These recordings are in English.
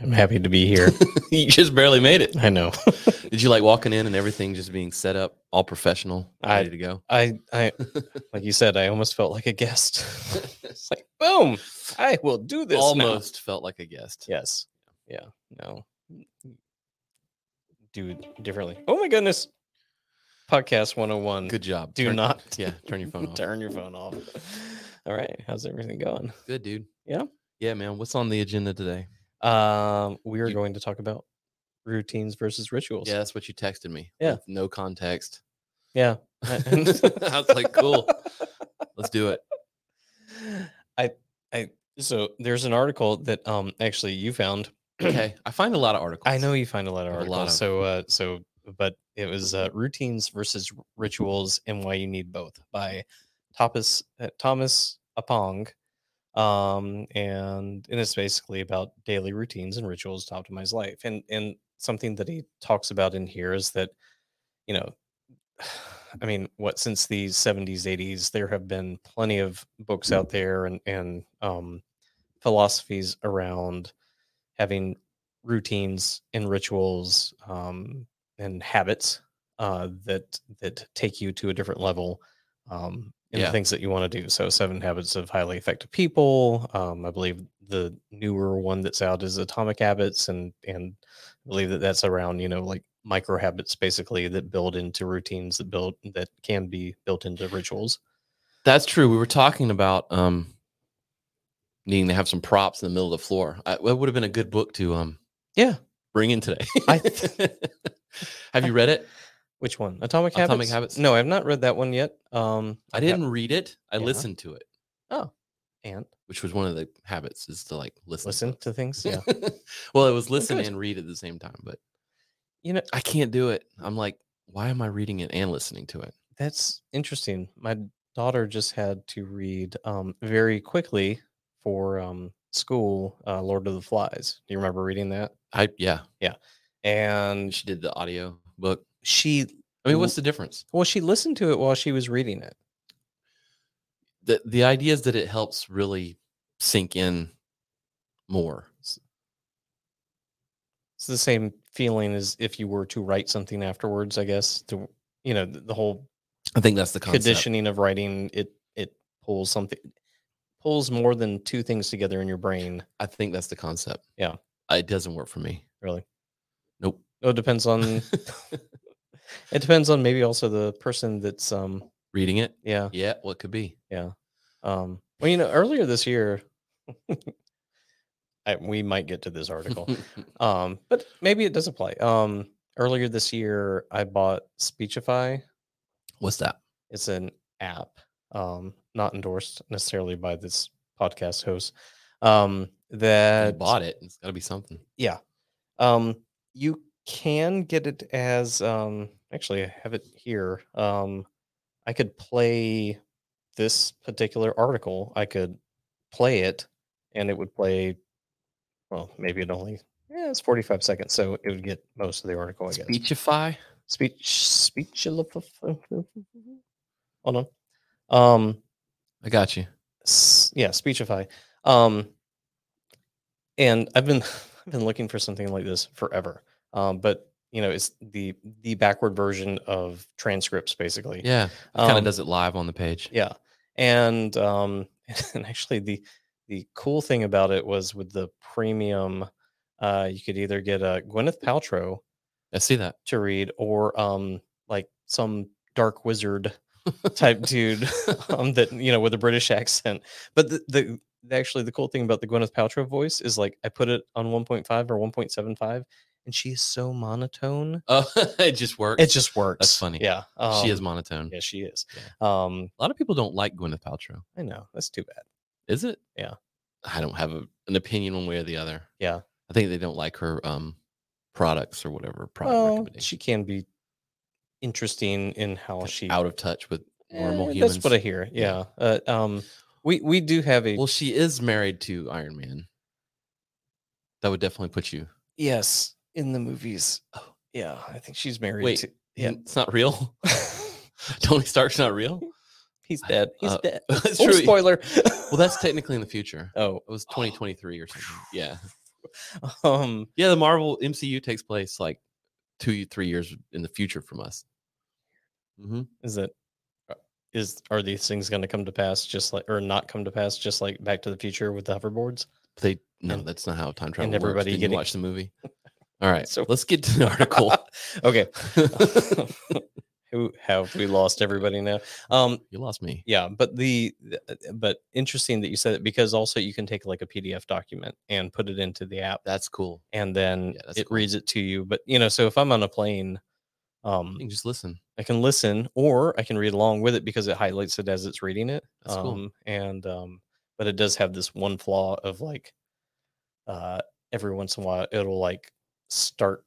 I'm happy to be here. you just barely made it. I know. Did you like walking in and everything just being set up, all professional, I- ready to go? I, I, like you said, I almost felt like a guest. it's like, boom, I will do this. now. Almost felt like a guest. Yes. Yeah. No. Do it differently. Oh my goodness. Podcast 101. Good job. Do Turn- not Yeah, turn your phone off. turn your phone off. All right. How's everything going? Good, dude. Yeah? Yeah, man. What's on the agenda today? Um, we are You- going to talk about routines versus rituals. Yeah, that's what you texted me. Yeah. with no context. Yeah. I was like, cool. Let's do it. I, I, so there's an article that um actually you found Okay. I find a lot of articles. I know you find a lot of articles. lot of- So, uh, so, but it was uh, routines versus rituals and why you need both by Thomas uh, Thomas Oppong, um, and and it's basically about daily routines and rituals to optimize life. And and something that he talks about in here is that, you know, I mean, what since the 70s, 80s, there have been plenty of books out there and and um, philosophies around having routines and rituals um, and habits uh, that that take you to a different level um, in Yeah. the things that you want to do. So, Seven Habits of Highly Effective People. Um, I believe the newer one that's out is Atomic Habits, and and I believe that that's around you know like micro habits basically that build into routines that build that can be built into rituals. That's true. We were talking about um needing to have some props in the middle of the floor. I, that would have been a good book to um Yeah. bring in today. I have you read it? Which one? Atomic Habits. Atomic Habits? No, I've not read that one yet. Um, I didn't read it. I Yeah. listened to it, Oh, and which was one of the habits is to like listen. listen To to things. Yeah. well, it was listen and read at the same time, but you know, I can't do it. I'm like, why am I reading it and listening to it? that's interesting. My daughter just had to read um, very quickly for um, school uh, Lord of the Flies. Do you remember reading that? I yeah yeah. And She did the audio book. She, I mean, what's the difference? well, she listened to it while she was reading it. The the idea is that it helps really sink in more. It's the same feeling as if you were to write something afterwards, I guess. To you know, the, the whole I think that's the concept. conditioning of writing it it pulls something pulls more than two things together in your brain. I think that's the concept. Yeah. It doesn't work for me. Really, Nope. oh, it depends on it depends on maybe also the person that's um Reading it? yeah Yeah, what could be? yeah um well you know earlier this year I, we might get to this article um but maybe it does apply um earlier this year i bought speechify What's that? it's an app um not endorsed necessarily by this podcast host um I that bought it. It's got to be something. yeah um you can get it as um actually i have it here um i could play this particular article i could play it and it would play well maybe it only yeah it's 45 seconds so it would get most of the article i guess Speechify. speech speech hold on um I got you. yeah speechify um and i've been i've been looking for something like this forever um but you know it's the the backward version of transcripts basically Yeah. Kind of Um, does it live on the page. yeah and um and actually the the cool thing about it was with the premium uh you could either get a gwyneth paltrow I see that. to read or um like some dark wizard type dude um that you know with a british accent but the, the actually the cool thing about the gwyneth paltrow voice is like i put it on 1.5 or 1.75 and she is so monotone Oh, it just works. it just works That's funny. yeah she is um, monotone. yeah she is um A lot of people don't like Gwyneth Paltrow. i know that's too bad Is it? Yeah. I don't have a, an opinion one way or the other. Yeah. I think they don't like her um products or whatever product well, she can be interesting in how she out of touch with normal Eh, humans. That's what I hear. Yeah. Yeah. Uh, um, we we do have a Well, she is married to Iron Man. That would definitely put you. yes in the movies. Oh, yeah, I think she's married. Wait, to, Yeah, it's not real. Tony Stark's not real. he's dead. He's Uh, dead. That's Oh, true. spoiler. Well, that's technically in the future. oh, It was 2023 or something. Yeah, um, yeah. The Marvel MCU takes place like two, three years in the future from us. hmm is it uh, are these things going to come to pass just like or not come to pass just like Back to the Future with the hoverboards? They no, And- that's not how time travel and works. everybody Didn't getting- watch the movie. All right, So- let's get to the article. okay. Who have we lost everybody now? Um, you lost me. yeah but the but interesting that you said it because also you can take like a pdf document and put it into the app That's cool. and then Yeah, it cool. reads it to you but you know so if i'm on a plane um You can just listen. i can listen or i can read along with it because it highlights it as it's reading it That's cool. um and um but it does have this one flaw of like uh every once in a while it'll like start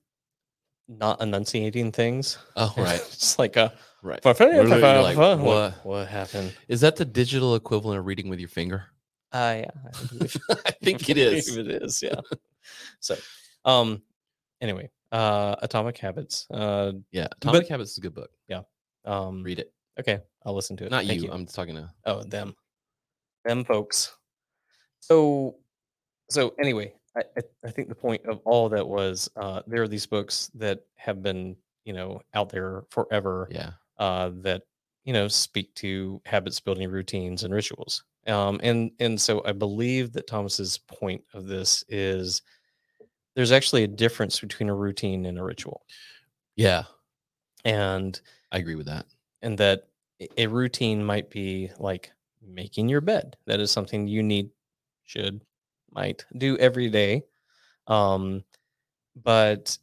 not enunciating things Oh, right, it's like a right. what, like, what, "What?" what happened Is that the digital equivalent of reading with your finger? Uh, yeah, I believe, I think it is. it is, Yeah. so, um, anyway, uh, Atomic Habits. Uh, Yeah, Atomic But- Habits is a good book. Yeah, um, Read it. okay, I'll listen to it. Not Thank you. I'm talking to. Oh, them, them folks. So, so anyway, I, I, think the point of all that was uh, there are these books that have been you know out there forever Yeah, uh, that you know speak to habits building routines and rituals um, and and so i believe that thomas's point of this is there's actually a difference between a routine and a ritual yeah. and I agree with that. and that a routine might be like making your bed that is something you need should might do every day um but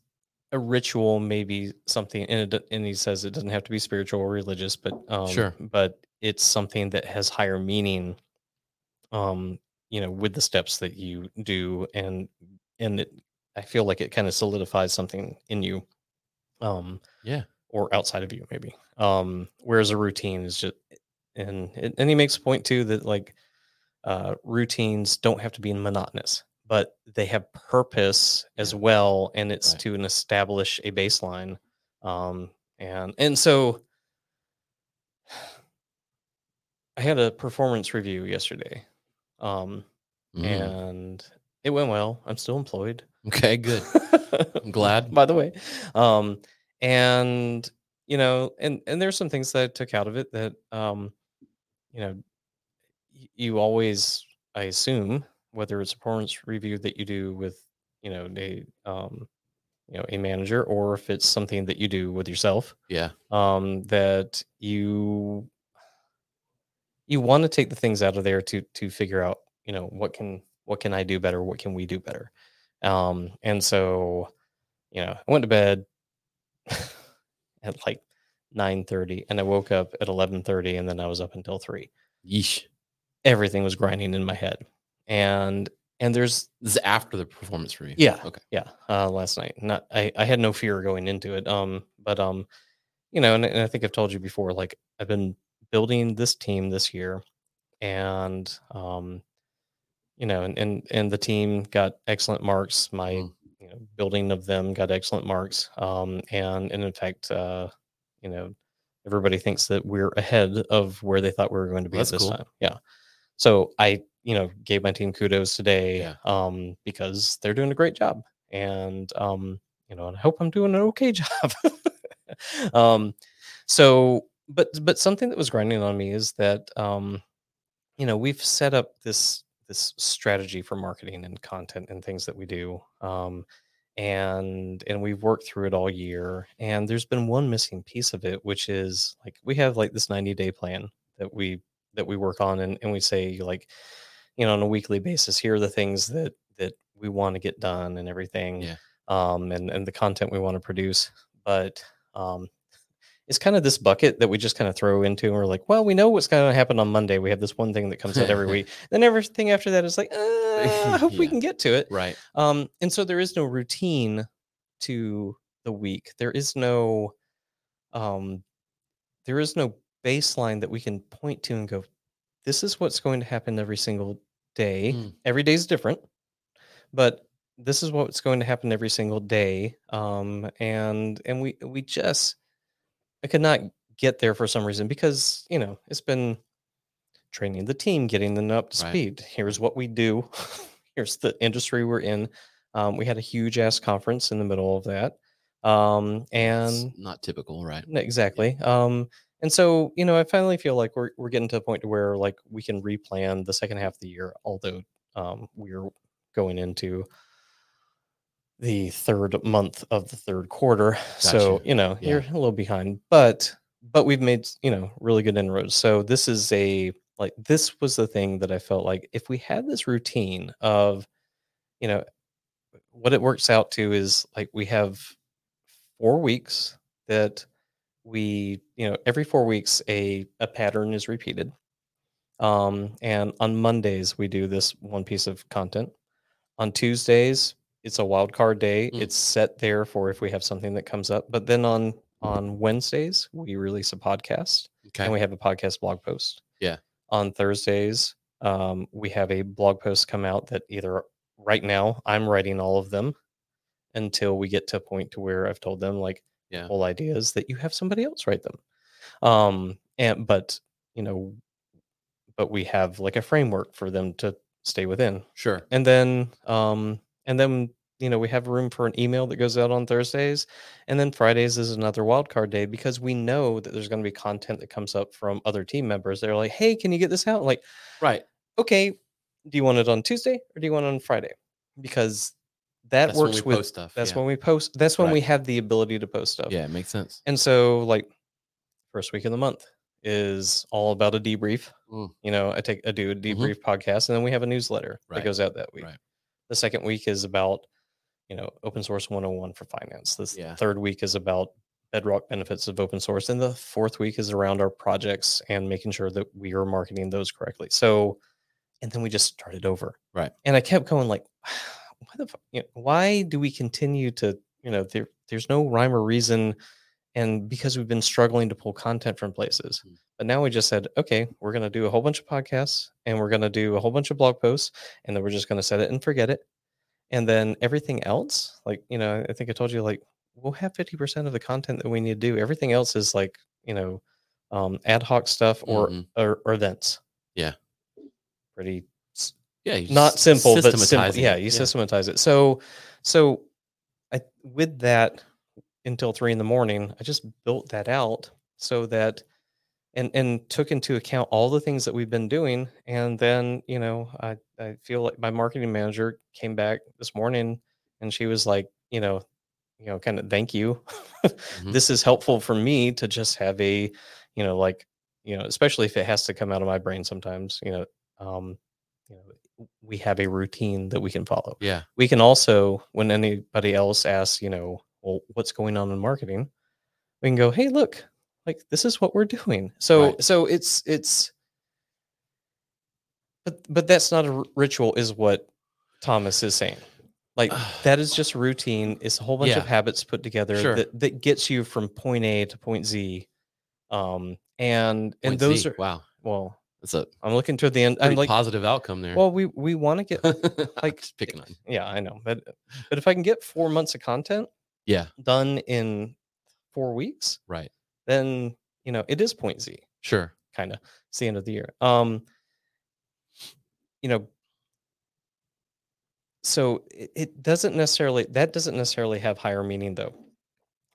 a ritual may be something and, it, and he says it doesn't have to be spiritual or religious but um Sure. but it's something that has higher meaning um you know with the steps that you do and and it i feel like it kind of solidifies something in you um Yeah. or outside of you maybe um whereas a routine is just and and and he makes a point too that like uh routines don't have to be monotonous but they have purpose as well and it's Right. to an establish a baseline um and and so i had a performance review yesterday um Mm. and it went well i'm still employed Okay, good. I'm glad. by the way um and you know and and there's some things that i took out of it that um you know you always i assume whether it's a performance review that you do with you know a um you know a manager or if it's something that you do with yourself Yeah, um that you you want to take the things out of there to to figure out you know what can what can i do better? What can we do better? Um and so you know i went to bed at like 9:30 and i woke up at 11:30 and then i was up until 3 yeesh. Everything was grinding in my head and and there's This is after the performance for review. Yeah. Okay. yeah uh last night not i i had no fear going into it um but um you know and, and i think i've told you before like i've been building this team this year and um you know and and, and the team got excellent marks my Mm. you know building of them got excellent marks um and and in fact uh you know everybody thinks that we're ahead of where they thought we were going to be That's at this cool. time yeah so i you know gave my team kudos today Yeah. um because they're doing a great job and um you know and i hope i'm doing an okay job um so but but something that was grinding on me is that um you know we've set up this this strategy for marketing and content and things that we do um and and we've worked through it all year and there's been one missing piece of it which is like we have like this 90 day plan that we that we work on and, and we say like you know on a weekly basis here are the things that that we want to get done and everything Yeah. um and and the content we want to produce but um it's kind of this bucket that we just kind of throw into and we're like well we know what's going to happen on monday we have this one thing that comes out every week then everything after that is like uh, i hope we can get to it Right. um, and so there is no routine to the week. There is no um there is no baseline that we can point to and go this is what's going to happen every single day. Mm. Every day is different, but this is what's going to happen every single day. Um and and we we just I could not get there for some reason because, you know, it's been training the team, getting them up to Right. speed. Here's what we do. Here's the industry we're in. Um, we had a huge ass conference in the middle of that. Um, It's and not typical, right? exactly. Um, and so, you know, I finally feel like we're, we're getting to a point to where like we can replan the second half of the year, although um, we're going into the third month of the third quarter. So, you know, Yeah. you're a little behind, but but we've made, you know, really good inroads. So this is a like this was the thing that I felt like if we had this routine of, you know, what it works out to is like we have four weeks that we you know every four weeks a a pattern is repeated um and on mondays we do this one piece of content on tuesdays it's a wild card day Mm. it's set there for if we have something that comes up but then on on wednesdays we release a podcast Okay. and we have a podcast blog post. Yeah. On Thursdays, um, we have a blog post come out that either right now I'm writing all of them until we get to a point to where I've told them like Yeah. whole idea is that you have somebody else write them. Um, and but you know, but we have like a framework for them to stay within. Sure. And then um and then you know we have room for an email that goes out on Thursdays and then Fridays is another wild card day because we know that there's going to be content that comes up from other team members. They're like, "Hey, can you get this out?" Like, Right. "Okay, do you want it on Tuesday or do you want it on Friday?" Because that That's works with stuff. that's yeah. when we post that's when we have the ability to post stuff. Yeah, it makes sense. And so like first week of the month is all about a debrief. Mm. You know, I take I do a Mhm. debrief podcast and then we have a newsletter Right. that goes out that week. Right. The second week is about, you know, open source 101 for finance. The Yeah. third week is about bedrock benefits of open source. And the fourth week is around our projects and making sure that we are marketing those correctly. So and then we just started over. Right. And I kept going like, why the you know, why do we continue to, you know, there there's no rhyme or reason and because we've been struggling to pull content from places. Mm. But now we just said, okay, we're going to do a whole bunch of podcasts and we're going to do a whole bunch of blog posts and then we're just going to set it and forget it. And then everything else, like, you know, I think I told you, like, we'll have 50% of the content that we need to do. Everything else is like, you know, um, ad hoc stuff or, Mhm. or, or events. Yeah. Pretty Yeah. not simple, but simple. Yeah, you systematize it. So, so I with that until three in the morning, I just built that out so that and and took into account all the things that we've been doing. And then, you know, I I feel like my marketing manager came back this morning and she was like, you know, you know, kind of thank you. Mm-hmm. This is helpful for me to just have a, you know, like, you know, especially if it has to come out of my brain sometimes, you know, um, you know, we have a routine that we can follow Yeah. we can also when anybody else asks you know well what's going on in marketing we can go hey look like this is what we're doing so Right. so it's it's but but that's not a ritual is what thomas is saying like that is just routine it's a whole bunch Yeah. of habits put together Sure. that, that gets you from point a to point z um and and those Z. are wow. well That's a i'm looking toward the end i'm like positive outcome there. well we we want to get like- just picking on. yeah i know but but if i can get four months of content Yeah. done in four weeks, Right. then you know it is point Z, Sure. kind of. It's the end of the year. Um, you know, so it, it doesn't necessarily that doesn't necessarily have higher meaning though.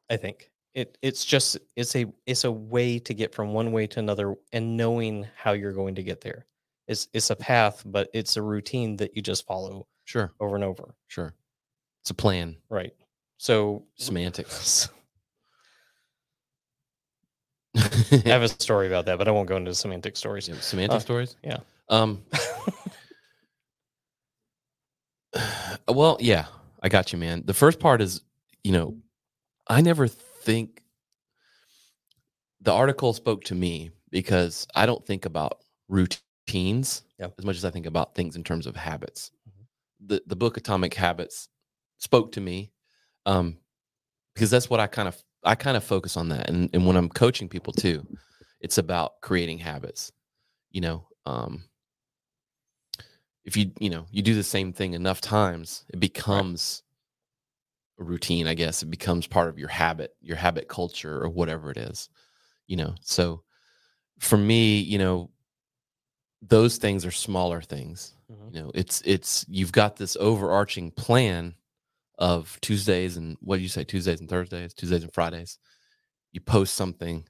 I think it it's just it's a it's a way to get from one way to another and knowing how you're going to get there. It's it's a path, but it's a routine that you just follow Sure. over and over. Sure. It's a plan. Right. So Semantics. I have a story about that, but I won't go into semantic stories. Yeah, semantic Uh, stories. yeah. Um. well, yeah, I got you, man. The first part is, you know, I never think the article spoke to me because I don't think about routines Yeah. as much as I think about things in terms of habits. Mhm. The the book Atomic Habits spoke to me um, because that's what I kind of I kind of focus on that, and and when I'm coaching people too, it's about creating habits. You know, um, if you you know you do the same thing enough times, it becomes routine. I guess it becomes part of your habit, your habit culture, or whatever it is. You know, so for me, you know, those things are smaller things. Mhm. You know, it's it's you've got this overarching plan of Tuesdays and what do you say Tuesdays and Thursdays, Tuesdays and Fridays. You post something.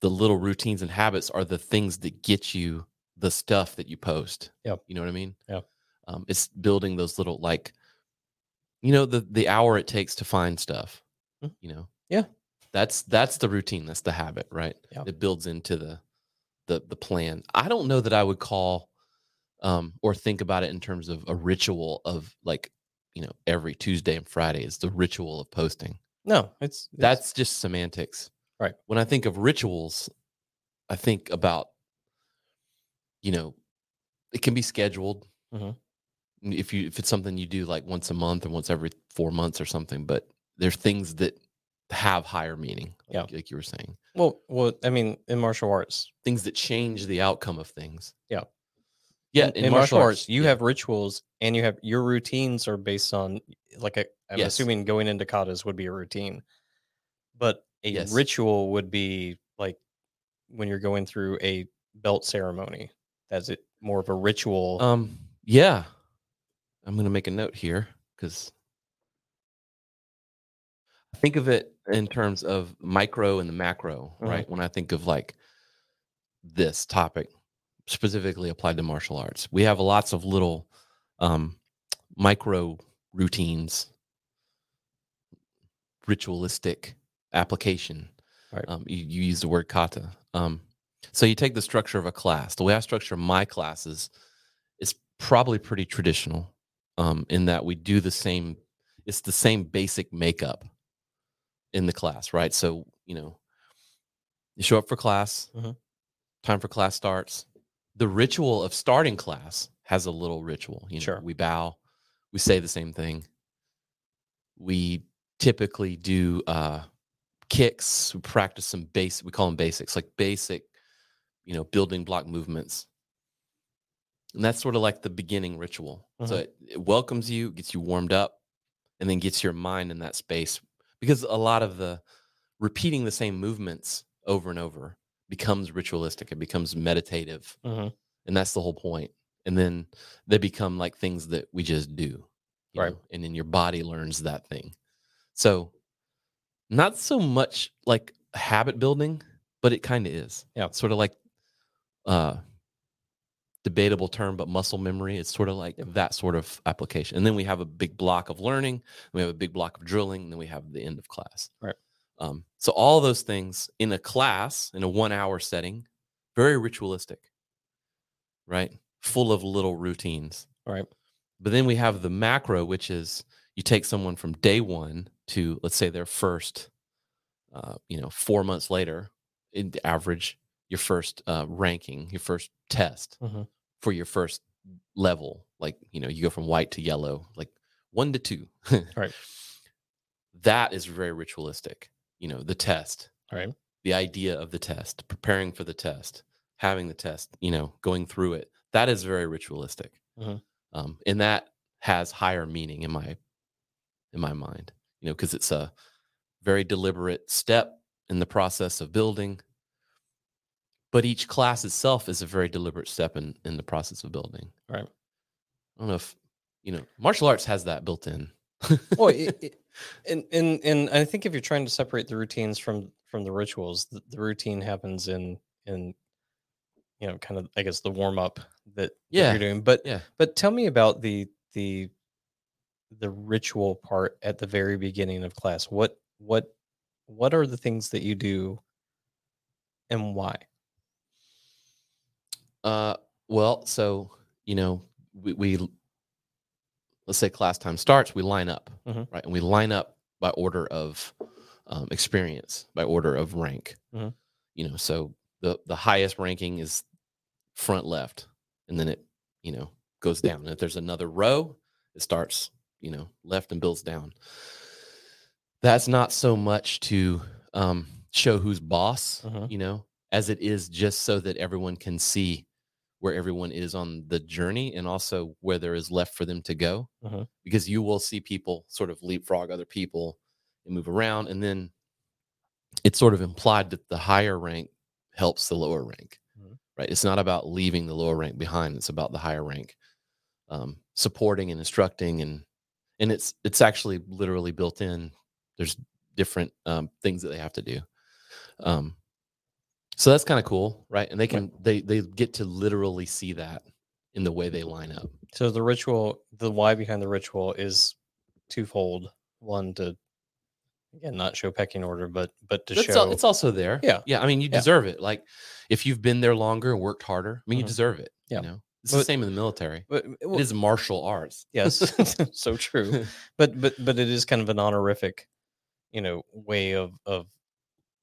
The little routines and habits are the things that get you the stuff that you post. Yep. You know what I mean? yeah Um, it's building those little like, you know, the the hour it takes to find stuff. Mm. You know. Yeah. That's that's the routine. That's the habit, right? Yeah. It builds into the the the plan. I don't know that I would call um or think about it in terms of a ritual of like, you know, every Tuesday and Friday is the ritual of posting. No, it's, it's That's just semantics. Right. When I think of rituals, I think about, you know, it can be scheduled. Mhm. If you if it's something you do like once a month or once every four months or something, but there's things that have higher meaning. Yeah. Like, like you were saying. well, well, I mean, in martial arts, Things that change the outcome of things. Yeah. Yeah. in, in martial arts, you yeah. have rituals and you have your routines are based on like a, I'm Yes. assuming going into katas would be a routine, but a Yes. ritual would be like when you're going through a belt ceremony. That's it more of a ritual. Um, yeah. I'm going to make a note here because I think of it in terms of micro and the macro, Mhm. right? When I think of like this topic specifically applied to martial arts, we have lots of little um, micro routines, ritualistic application. Right. Um, you, you use the word kata. Um, so you take the structure of a class. The way I structure my classes is probably pretty traditional um, in that we do the same. It's the same basic makeup in the class, right? So you know, you show up for class. Mhm. Time for class starts. The ritual of starting class has a little ritual. You know, Sure. we bow, we say the same thing. We typically do uh, kicks. We practice some basic. We call them basics, like basic, you know, building block movements. And that's sort of like the beginning ritual. So Mhm. it, it welcomes you, gets you warmed up, and then gets your mind in that space. Because a lot of the repeating the same movements over and over becomes ritualistic. It becomes meditative. Mhm. And that's the whole point. And then they become like things that we just do. you Right. know, And then your body learns that thing. So not so much like habit building, but it kind of is. Yeah. Sort of like uh debatable term, but muscle memory. It's sort of like that sort of application. And then we have a big block of learning, we have a big block of drilling, and then we have the end of class. Right. Um, so all those things in a class, in a one hour setting, very ritualistic, right? Full of little routines. Right. But then we have the macro, which is you take someone from day one to let's say their first, uh, you know, four months later, in the average, your first uh, ranking, your first test Mhm. for your first level. Like you know, you go from white to yellow, like one to two. Right. That is very ritualistic. You know, the test, Right. the idea of the test, preparing for the test, having the test, you know, going through it. That is very ritualistic, Mhm. um, and that has higher meaning in my in my mind. You know, because it's a very deliberate step in the process of building. But each class itself is a very deliberate step in in the process of building. Right. I don't know if you know martial arts has that built in. well, it, it, and and and I think if you're trying to separate the routines from from the rituals, the, the routine happens in in you know kind of I guess the warm up that, that you're doing. But yeah. but tell me about the the the ritual part at the very beginning of class. What what what are the things that you do and why? Uh, well, so you know, we, we let's say class time starts, we line up, Mhm. right, and we line up by order of um, experience, by order of rank. Mhm. You know, so the the highest ranking is front left, and then it you know goes down. And if there's another row, it starts you know left and builds down. that's not so much to um, show who's boss, Mhm. you know, as it is just so that everyone can see where everyone is on the journey and also where there is left for them to go. Mhm. Because you will see people sort of leapfrog other people and move around. And then it's sort of implied that the higher rank helps the lower rank, Mhm. right? It's not about leaving the lower rank behind, it's about the higher rank um, supporting and instructing and and it's it's actually literally built in there's different um, things that they have to do um, so that's kind of cool right and they can they they get to literally see that in the way they line up So the ritual, the why behind the ritual is twofold. One to again not show pecking order, but but to it's, show al- it's also there Yeah. yeah i mean you Yeah. deserve it like if you've been there longer and worked harder i mean you Mhm. deserve it Yeah. you know it's the same in the military but, it is martial arts yes, so true. But but but it is kind of an honorific, you know, way of of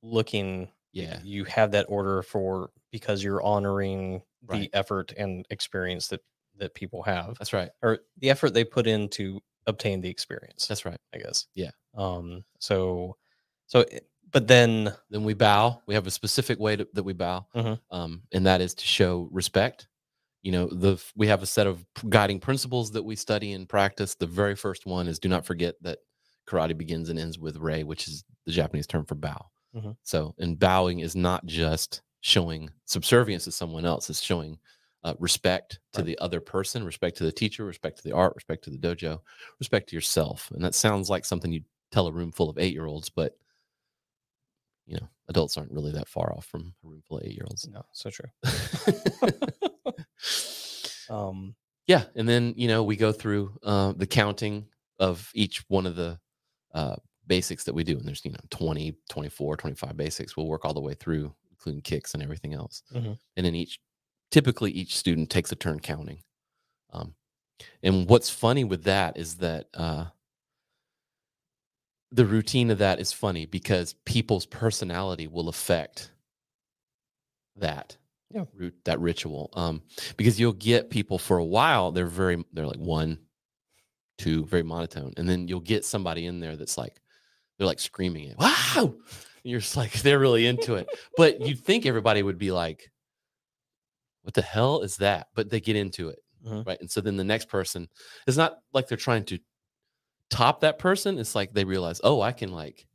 looking. Yeah You have that order for because you're honoring the effort and experience that that people have, that's right or the effort they put in to obtain the experience. that's right I guess. Yeah. Um. So, so, it- but then, then we bow. We have a specific way to, that we bow, Mhm. um, and that is to show respect. You know, the we have a set of guiding principles that we study and practice. The very first one is do not forget that karate begins and ends with rei, which is the Japanese term for bow. Mhm. So, and bowing is not just showing subservience to someone else; it's showing uh, respect to Right. the other person, respect to the teacher, respect to the art, respect to the dojo, respect to yourself. And that sounds like something you tell a room full of eight year olds, but you know, adults aren't really that far off from a room full of eight year olds. no, so true. Um. yeah. And then, you know, we go through uh, the counting of each one of the uh, basics that we do. And there's, you know, 20, 24, 25 basics. We'll work all the way through, including kicks and everything else. Mhm. And then each, typically, each student takes a turn counting. Um, and what's funny with that is that uh, the routine of that is funny because people's personality will affect that Yeah. root that ritual um because you'll get people for a while they're very they're like one two very monotone and then you'll get somebody in there that's like they're like screaming it wow! And you're just like they're really into it. But you'd think everybody would be like what the hell is that? But they get into it Mhm. right? And so then the next person it's not like they're trying to top that person. It's like they realize oh i can like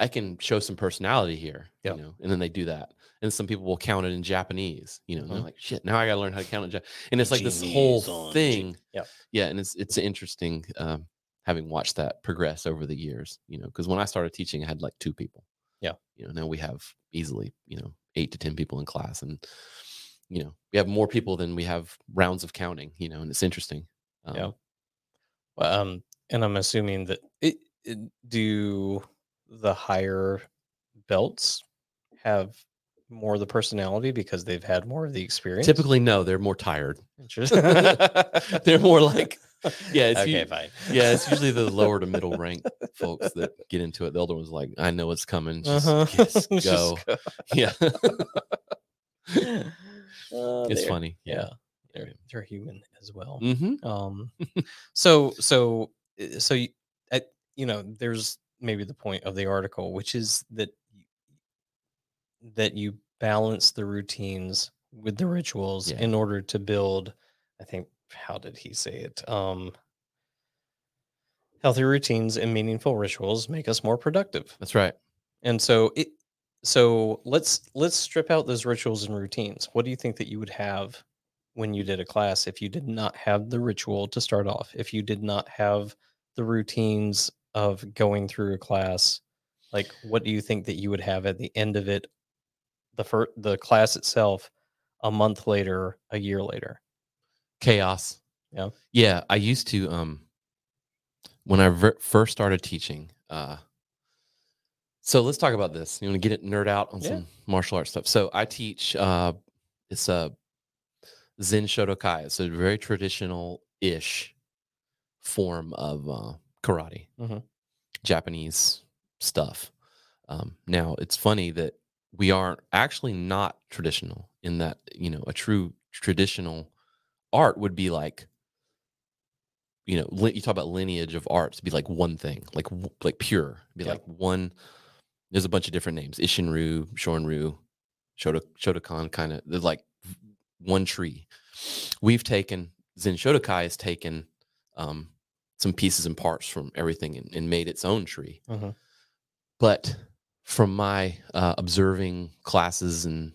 i can show some personality here Yep. you know? And then they do that. And some people will count it in japanese you know? And they're like shit now i gotta learn how to count it in Ja-" and it's like this whole thing. Yep. yeah and it's it's interesting um having watched that progress over the years you know because when i started teaching i had like two people Yeah. you know now we have easily you know eight to ten people in class and you know we have more people than we have rounds of counting you know and it's interesting um, Yeah. Well, um, and I'm assuming that it, it do the higher belts have more of the personality because they've had more of the experience. typically no they're more tired Interesting. they're more like yeah it's okay, u- fine. yeah it's usually the lower to middle rank folks that get into it the older one's like i know it's coming just, Uh-huh. just Just go go. yeah Uh, it's funny Yeah, they're they're human as well. hmm Um, so so uh, so you, I, you know, there's maybe the point of the article, which is that that you balance the routines with the rituals Yeah. in order to build. I think how did he say it? Um, healthy routines and meaningful rituals make us more productive. that's right And so it so let's let's strip out those rituals and routines. What do you think that you would have when you did a class if you did not have the ritual to start off? If you did not have the routines of going through a class, like what do you think that you would have at the end of it the first the class itself a month later, a year later? Chaos Yeah. yeah i used to um when i ver- first started teaching uh so let's talk about this you want to get it nerd out on Yeah. some martial arts stuff so i teach uh it's a zen shotokai it's a very traditional ish form of uh karate Mhm. japanese stuff um now it's funny that we are actually not traditional in that you know a true traditional art would be like you know, you talk about lineage of arts be like one thing, like like pure, be Yeah. like one. There's a bunch of different names: Isshinryu, Shorinryu, Shoto Shotokan. Kind of, they're like one tree. We've taken Zen Shotokai has taken um, some pieces and parts from everything and, and made its own tree. Mhm. But from my uh, observing classes and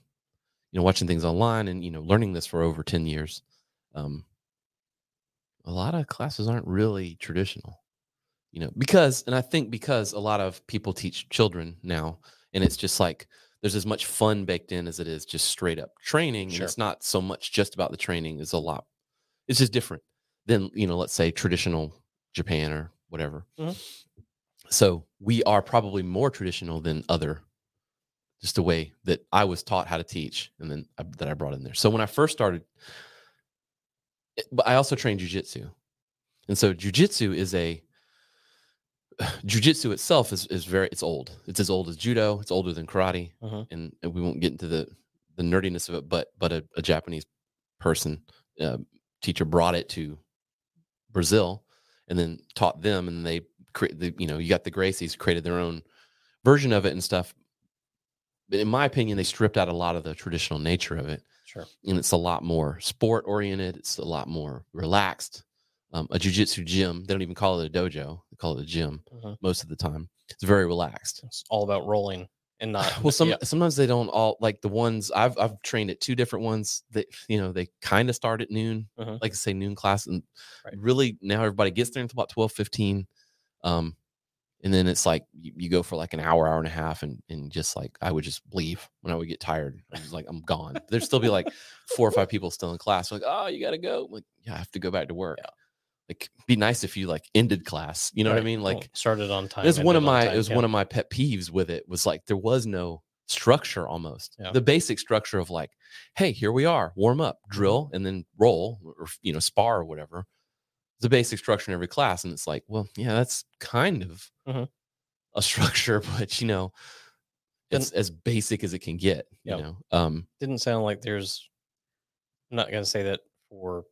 you know watching things online and you know learning this for over 10 years um, a lot of classes aren't really traditional you know because and i think because a lot of people teach children now and it's just like there's as much fun baked in as it is just straight up training Sure. and it's not so much just about the training it's a lot it's just different than you know let's say traditional japan or whatever Mhm. so we are probably more traditional than other just the way that I was taught how to teach and then I, that I brought in there. So when I first started, but I also trained jujitsu. And so jujitsu is a jujitsu itself is, is very, it's old. It's as old as judo. It's older than karate. Mhm. And, and we won't get into the, the nerdiness of it, but, but a, a Japanese person, uh, teacher brought it to Brazil and then taught them and they create the, you know, you got the Gracies created their own version of it and stuff in my opinion, they stripped out a lot of the traditional nature of it, Sure. and it's a lot more sport oriented. It's a lot more relaxed. Um, a jujitsu gym, they don't even call it a dojo; they call it a gym Mhm. most of the time. It's very relaxed. It's all about rolling and not. Well, some yeah. sometimes they don't all like the ones I've I've trained at two different ones that you know they kind of start at noon, Mhm. like I say noon class, and Right. really now everybody gets there until about 12, 15. Um, and then it's like you, you go for like an hour, hour and a half, and and just like I would just leave when I would get tired. I was like, I'm gone. There'd still be like four or five people still in class. Like, oh, you got to go. I'm like, yeah, I have to go back to work. Yeah. Like, be nice if you like ended class. You know what I Right. mean? Well, Like, started on time. it was one of my time, it was yeah. one of my pet peeves with it was like there was no structure almost Yeah. the basic structure of like hey here we are warm up Mm-hmm. drill and then roll or you know spar or whatever the basic structure in every class and it's like well yeah that's kind of Mhm. a structure but you know it's as basic as it can get you know um Didn't sound like there's. I'm not going to say that for.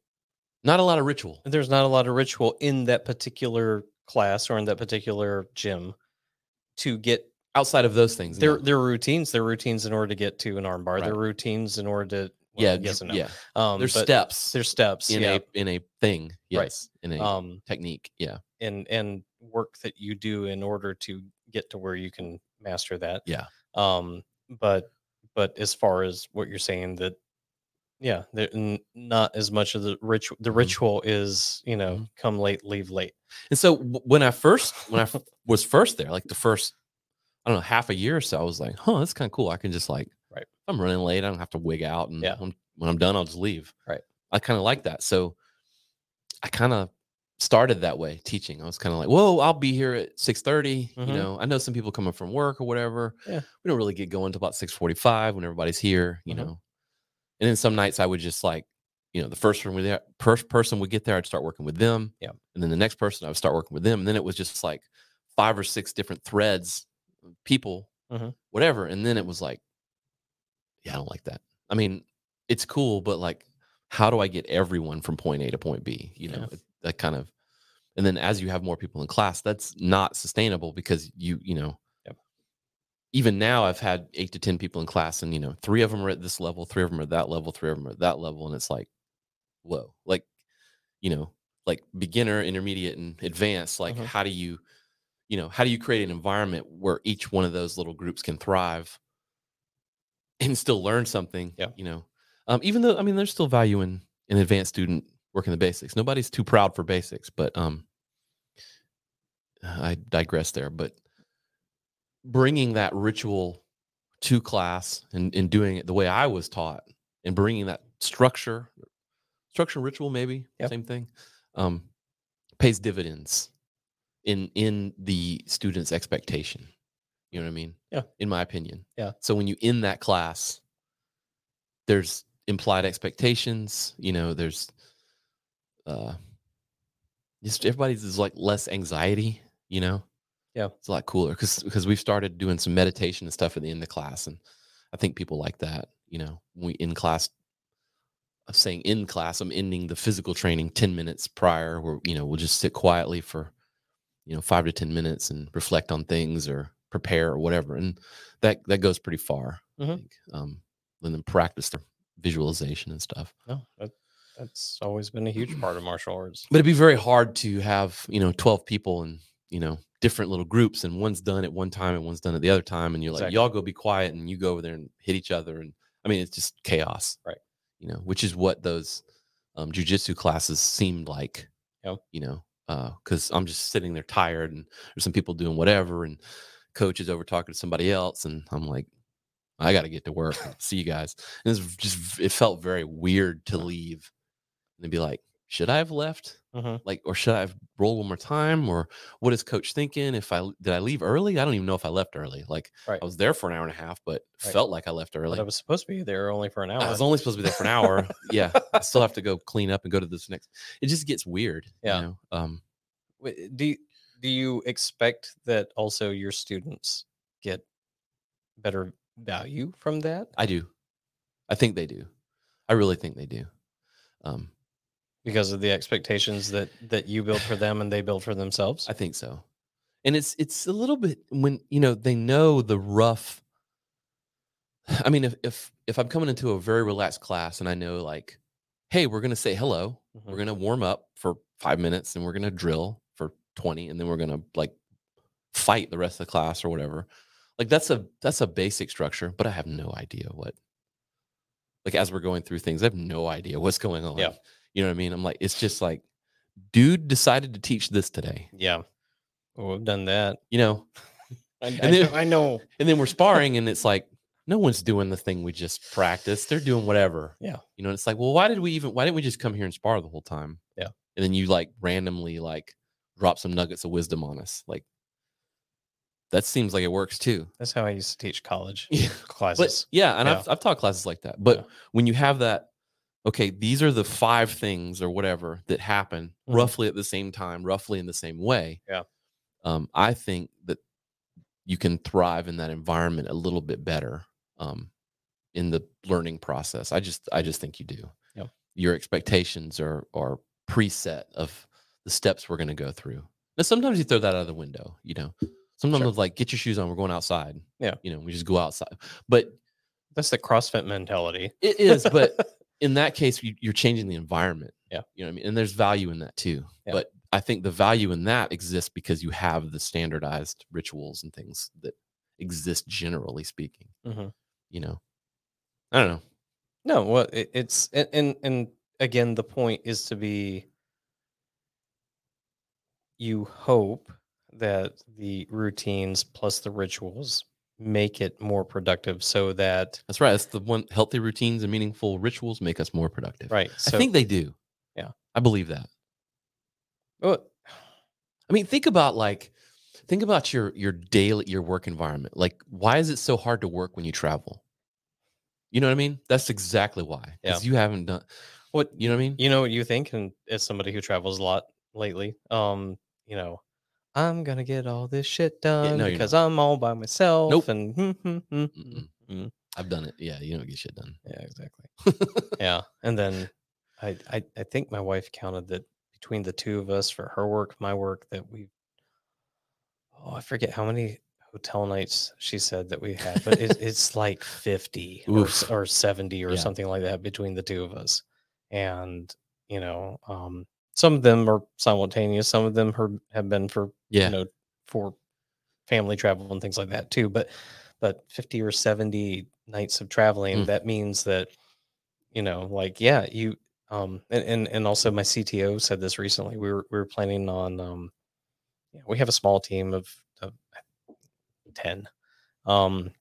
not a lot of ritual There's not a lot of ritual in that particular class or in that particular gym to get outside of those things their no. their routines. Their routines in order to get to an armbar. Their Right. routines in order to. Well, yeah Yes and no. yeah Um, there's steps There's steps. in yeah. a in a thing Right. yes in a um, technique yeah and and work that you do in order to get to where you can master that. Yeah. Um, but but as far as what you're saying that yeah, there n- not as much of the ritual. The Mhm. ritual is you know Mhm. come late, leave late. And so w- when I first when I f- was first there, like the first I don't know half a year or so, I was like, "Huh, that's kind of cool. I can just like, Right. if I'm running late, I don't have to wig out, and Yeah. when, when I'm done, I'll just leave." Right. I kind of like that. So I kind of started that way teaching. I was kind of like, "Whoa, I'll be here at six Mhm. You know, I know some people coming from work or whatever. Yeah. We don't really get going until about six forty-five when everybody's here. You Mhm. know, and then some nights I would just like. You know, the first one we there, first person would get there, I'd start working with them. Yeah. And then the next person, I would start working with them. And then it was just like five or six different threads, people, Mhm. whatever. And then it was like, yeah, I don't like that. I mean, it's cool, but like, how do I get everyone from point A to point B? You know, Yeah. that kind of. And then as you have more people in class, that's not sustainable because you, you know, Yep. even now I've had eight to 10 people in class and, you know, three of them are at this level, three of them are at that level, three of them are at that level. And it's like, whoa, like, you know, like beginner, intermediate, and advanced. Like, Mhm. how do you, you know, how do you create an environment where each one of those little groups can thrive and still learn something? Yeah. You know, um, even though, I mean, there's still value in an advanced student working the basics. Nobody's too proud for basics, but um, I digress there. But bringing that ritual to class and, and doing it the way I was taught and bringing that structure, structure ritual, maybe Yep. same thing, um, pays dividends in in the student's expectation. You know what I mean? Yeah. In my opinion. Yeah. So when you in that class, there's implied expectations. You know, there's uh, just everybody's is like less anxiety. You know. Yeah. It's a lot cooler because because we've started doing some meditation and stuff at the end of class, and I think people like that. You know, when we in class of saying in class, I'm ending the physical training 10 minutes prior, where, you know, we'll just sit quietly for, you know, five to 10 minutes and reflect on things or prepare or whatever. And that, that goes pretty far. I Mhm. think. Um, and then practice the visualization and stuff. No, that, that's always been a huge part of martial arts. But it'd be very hard to have, you know, 12 people and, you know, different little groups and one's done at one time and one's done at the other time. And you're like, Exactly. y'all go be quiet and you go over there and hit each other. And I mean, it's just chaos. Right. You know, which is what those um, jujitsu classes seemed like, Yep. you know, because I'm just sitting there tired and there's some people doing whatever and coach is over talking to somebody else. And I'm like, I got to get to work. See you guys. And it's just, it felt very weird to leave and be like, should I have left? Mhm. Like, or should I have rolled one more time? Or what is coach thinking? If I did I leave early? I don't even know if I left early. Like Right. I was there for an hour and a half, but Right. felt like I left early. But I was supposed to be there only for an hour. I was only supposed to be there for an hour. yeah. I still have to go clean up and go to this next. It just gets weird. Yeah. You know? Um, Wait, Do you, do you expect that also your students get better value from that? I do. I think they do. I really think they do. Um, because of the expectations that that you build for them and they build for themselves. I think so. And it's it's a little bit when you know they know the rough. I mean, if if if I'm coming into a very relaxed class and I know like, hey, we're gonna say hello, we're Mhm. gonna warm up for five minutes, and we're gonna drill for twenty, and then we're gonna like fight the rest of the class or whatever. Like that's a that's a basic structure, but I have no idea what. Like as we're going through things, I have no idea what's going on. Yeah. You know what I mean? I'm like, it's just like, dude decided to teach this today. yeah, well, we've done that. You know, I, And then- know- I know. and then we're sparring and it's like no one's doing the thing we just practiced they're doing whatever Yeah. you know it's like well why did we even why didn't we just come here and spar the whole time Yeah. and then you like randomly like drop some nuggets of wisdom on us like that seems like it works too That's how I used to teach college yeah classes. but yeah and Yeah. I've, I've taught classes like that but Yeah. when you have that okay these are the five things or whatever that happen Mhm. roughly at the same time roughly in the same way Yeah. um, i think that you can thrive in that environment a little bit better um, in the learning process i just i just think you do Yep. your expectations are are preset of the steps we're going to go through now sometimes you throw that out of the window you know sometimes Sure. it's like get your shoes on we're going outside Yeah. you know we just go outside but That's the CrossFit mentality. it is, but in that case, you, you're changing the environment. Yeah. You know what I mean? And there's value in that too. Yeah. But I think the value in that exists because you have the standardized rituals and things that exist generally speaking. Mhm. You know, I don't know. No, well, it, it's and, and and again, the point is to be. You hope that the routines plus the rituals make it more productive, so that That's right. That's the one healthy routines and meaningful rituals make us more productive. right. So I think they do. Yeah. I believe that. well, I mean, think about like, think about your your daily your work environment. Like, why is it so hard to work when you travel? You know what I mean? That's exactly why. Because you haven't done what you know what I mean? you know what you think, and as somebody who travels a lot lately, um, you know, I'm gonna get all this shit done no, you're because I'm all by myself. Nope. And hmm, hmm, hmm, Mm-mm. mm. I've done it. Yeah, you don't get shit done. yeah, exactly. yeah, and then I, I I think my wife counted that between the two of us for her work, my work, that we oh I forget how many hotel nights she said that we had, but it, it's like fifty or, Oof. or seventy or Yeah. something like that between the two of us, and you know, um, some of them are simultaneous, some of them have been for yeah. you know for family travel and things like that too but but 50 or 70 nights of traveling Mm. that means that you know like yeah you um and, and and also my cto said this recently we were we were planning on um yeah, we have a small team of, of 10 um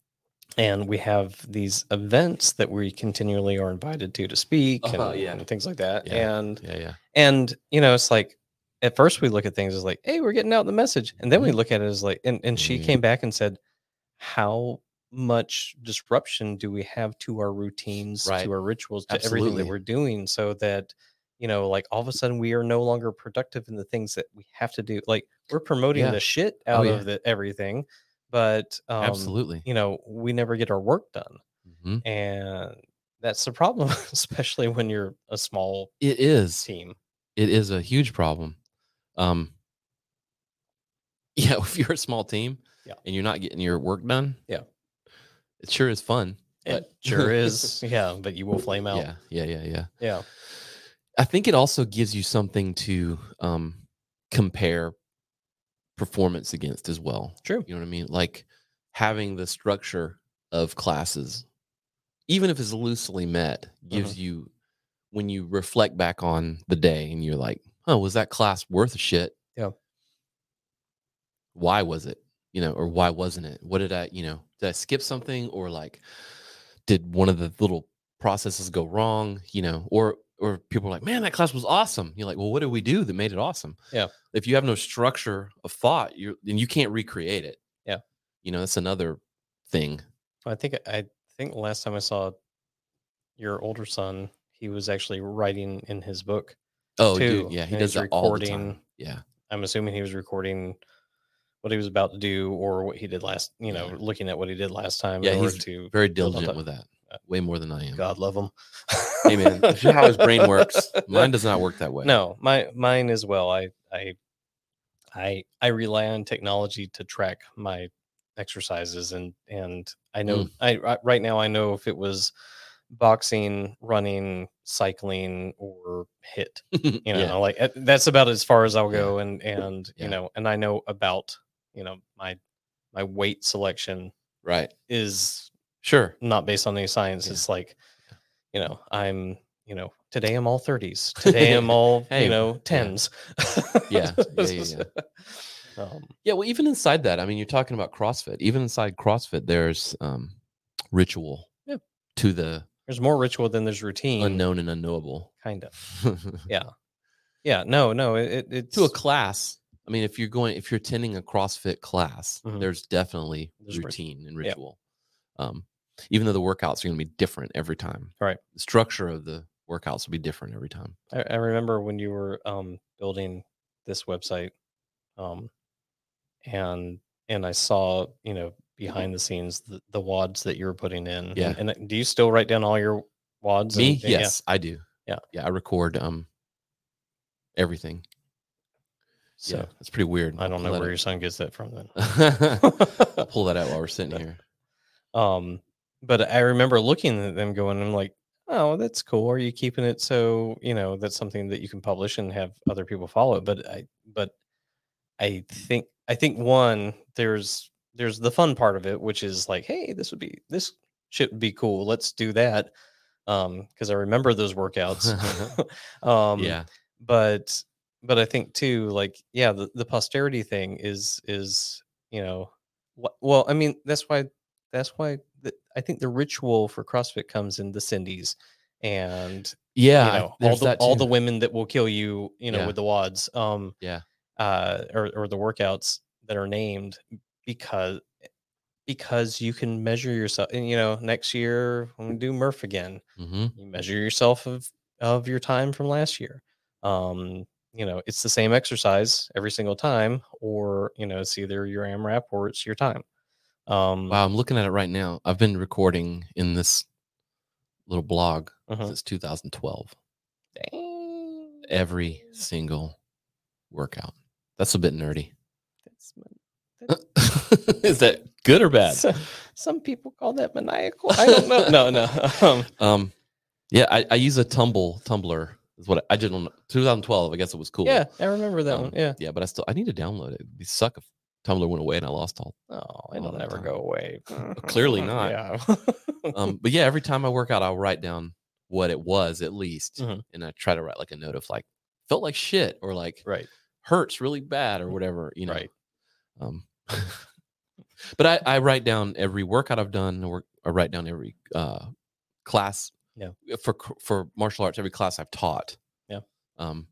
and we have these events that we continually are invited to to speak Uh-huh, and, yeah. and things like that Yeah. and Yeah, yeah. and you know, it's like at first we look at things as like, hey, we're getting out the message. And then we Mhm. look at it as like, and, and she Mhm. came back and said, How much disruption do we have to our routines, Right. to our rituals, to everything that we're doing so that you know, like all of a sudden we are no longer productive in the things that we have to do. Like we're promoting Yeah. the shit Oh, out yeah. of the everything, but um, Absolutely. you know, we never get our work done Mhm. and that's the problem, especially when you're a small It is. team. It is a huge problem. Um, yeah, if you're a small team Yeah. and you're not getting your work done, Yeah. it sure is fun. It but- sure is. Yeah, but you will flame out. Yeah, yeah, yeah, yeah. Yeah. I think it also gives you something to um, compare performance against as well. True. You know what I mean? Like having the structure of classes, even if it's loosely met, gives Mm-hmm. you when you reflect back on the day and you're like, oh, was that class worth a shit? Yeah. Why was it? You know, or why wasn't it? What did I, you know, did I skip something or like did one of the little processes go wrong? You know, or or people are like, man, that class was awesome. You're like, well, what did we do that made it awesome? Yeah. If you have no structure of thought, you're then you can't recreate it. Yeah. You know, that's another thing. I think I think last time I saw your older son, he was actually writing in his book. Oh, Too, dude, yeah, he does that all the time. recording- Yeah, I'm assuming he was recording what he was about to do or what he did last, you know, Yeah. looking at what he did last time Yeah, he's to very diligent with that. uh, Way more than I am. God love him. Hey man, that's how his brain works. Mine does not work that way. No, my mine as well. I I I I rely on technology to track my exercises and and I know Mm. I right now I know if it was boxing, running, cycling or HIIT. You know, yeah, like uh, that's about as far as I'll go and and Yeah. you know, and I know about, you know, my my weight selection right. is Sure. not based on any science. Yeah. It's like, you know, I'm, you know, today I'm all 30s. Today I'm all, Hey, you know, yeah. tens. Yeah, yeah, yeah, Um, Yeah, well, even inside that, I mean, you're talking about CrossFit. Even inside CrossFit, there's um, ritual Yeah. to the there's more ritual than there's routine. unknown and unknowable. Kind of. Yeah. Yeah. No, no. It, it, it's to a class, I mean, if you're going, if you're attending a CrossFit class, Mhm. there's definitely There's routine and yeah. ritual. Um, even though the workouts are going to be different every time. Right. The structure of the workouts will be different every time. I, I remember when you were um, building this website, um, and and I saw you know behind the scenes the, the WODs that you were putting in. Yeah. And, and do you still write down all your WODs? Me, and- and- yeah. yes, I do. Yeah. Yeah, I record um everything. So yeah, it's pretty weird. I don't know where your son gets that from then. I'll pull that out while we're sitting here. Um, but I remember looking at them going, I'm like, oh, that's cool. Are you keeping it so you know that's something that you can publish and have other people follow? But I, but I think I think one there's there's the fun part of it, which is like, hey, this would be this shit would be cool. Let's do that. Um, because I remember those workouts. um, yeah. but but I think too, like, yeah, the, the posterity thing is is you know, wh- well, I mean, that's why that's why the, I think the ritual for CrossFit comes in the Cindy's and Yeah. you know all the all the women that will kill you, you know, Yeah. with the WODs, um, Yeah. uh, or or the workouts that are named because because you can measure yourself. And you know, next year when we do Murph again, Mhm. you measure yourself of of your time from last year um you know it's the same exercise every single time or you know it's either your amrap or it's your time um Wow, I'm looking at it right now. I've been recording in this little blog mhm. since 2012. Dang, Every single workout. That's a bit nerdy. that's ma- Is that good or bad? so- some people call that maniacal i don't know no no um Um, yeah, I, I use a tumble Tumblr. Is what I, I did on 2012. I guess it was cool. yeah i remember that Um, one yeah yeah, but I still I need to download it. It'd be suck if Tumblr went away and I lost all. oh it'll the never time. go away Clearly not. yeah Um, but yeah, every time I work out, I'll write down what it was at least, Mhm. and I try to write like a note of like felt like shit or like right hurts really bad or whatever, you know. Right. Um, but I, I write down every workout I've done. Work, I write down every uh, class. Yeah. For for martial arts, every class I've taught. Yeah. Um,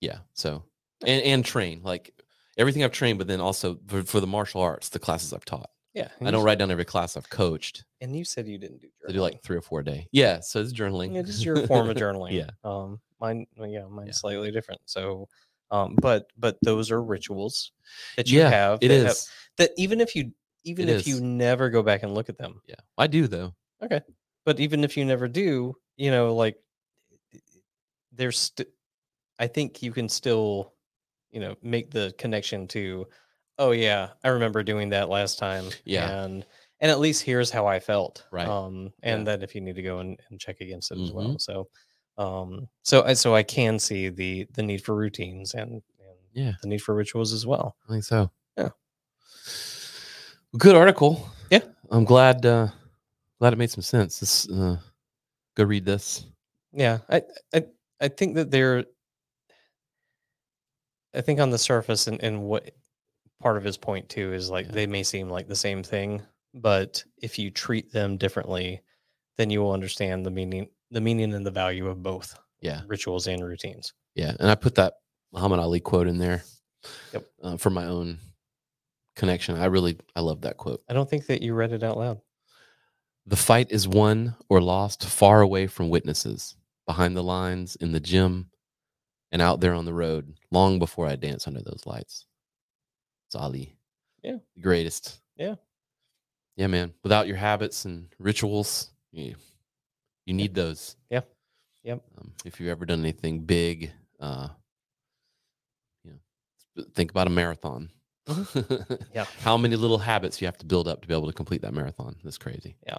yeah. So and and train like everything I've trained, but then also for, for the martial arts, the classes I've taught. yeah I don't write down every class I've coached. and you said you didn't do I do like three or four a day. Yeah. So it's journaling. Yeah, it is your form of journaling. Yeah. Um, mine, yeah, mine's Yeah. slightly different. So, um, but but those are rituals that you Yeah, have. It that is. have- that even if you even It if you never go back and look at them. Yeah. I do though. Okay. but even if you never do, you know, like there's st- I think you can still, you know, make the connection to, oh yeah, I remember doing that last time. Yeah. And and at least here's how I felt. Right. Um, and Yeah. then if you need to go and, and check against it as well. Mhm. So um so I so I can see the the need for routines and, and Yeah, the need for rituals as well. I think so. Yeah. Good article. Yeah. I'm glad. uh Glad it made some sense. This. Uh, go read this. Yeah, I I I think that they're. I think on the surface, and and what part of his point too is like Yeah. they may seem like the same thing, but if you treat them differently, then you will understand the meaning, the meaning and the value of both Yeah. rituals and routines. Yeah, and I put that Muhammad Ali quote in there. Yep. Uh, for my own connection, I really I love that quote. I don't think that you read it out loud. The fight is won or lost far away from witnesses, behind the lines, in the gym, and out there on the road, long before I dance under those lights. It's Ali. Yeah. The greatest. Yeah. Yeah, man. Without your habits and rituals, you, you need those. Yeah. Yep. Um, if you've ever done anything big, uh, you know, think about a marathon. Mm-hmm. Yeah. How many little habits you have to build up to be able to complete that marathon? That's crazy. Yeah.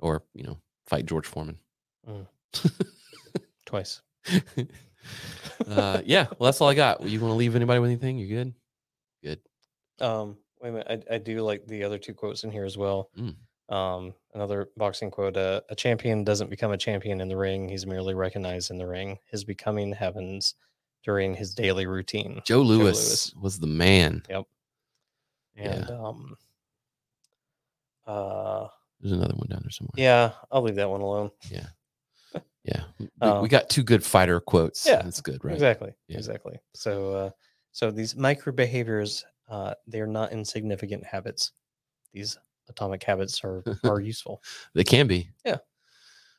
Or, you know, fight George Foreman. Twice. uh, yeah. Well, that's all I got. You want to leave anybody with anything? You good? Good. Um, wait a minute. I, I do like the other two quotes in here as well. Mm. Um, another boxing quote: uh, "A champion doesn't become a champion in the ring; he's merely recognized in the ring. His becoming happens during his daily routine." Joe Louis, Louis. was the man. Yep. Yeah. And um, uh, There's another one down there somewhere. yeah, I'll leave that one alone. Yeah. We, Um, we got two good fighter quotes. yeah, That's good, right? Exactly. Yeah. Exactly. So, uh, so these micro behaviors, uh, they're not insignificant habits. These atomic habits are are useful. They can be. Yeah.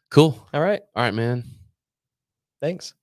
Cool. All right. All right, man. Thanks.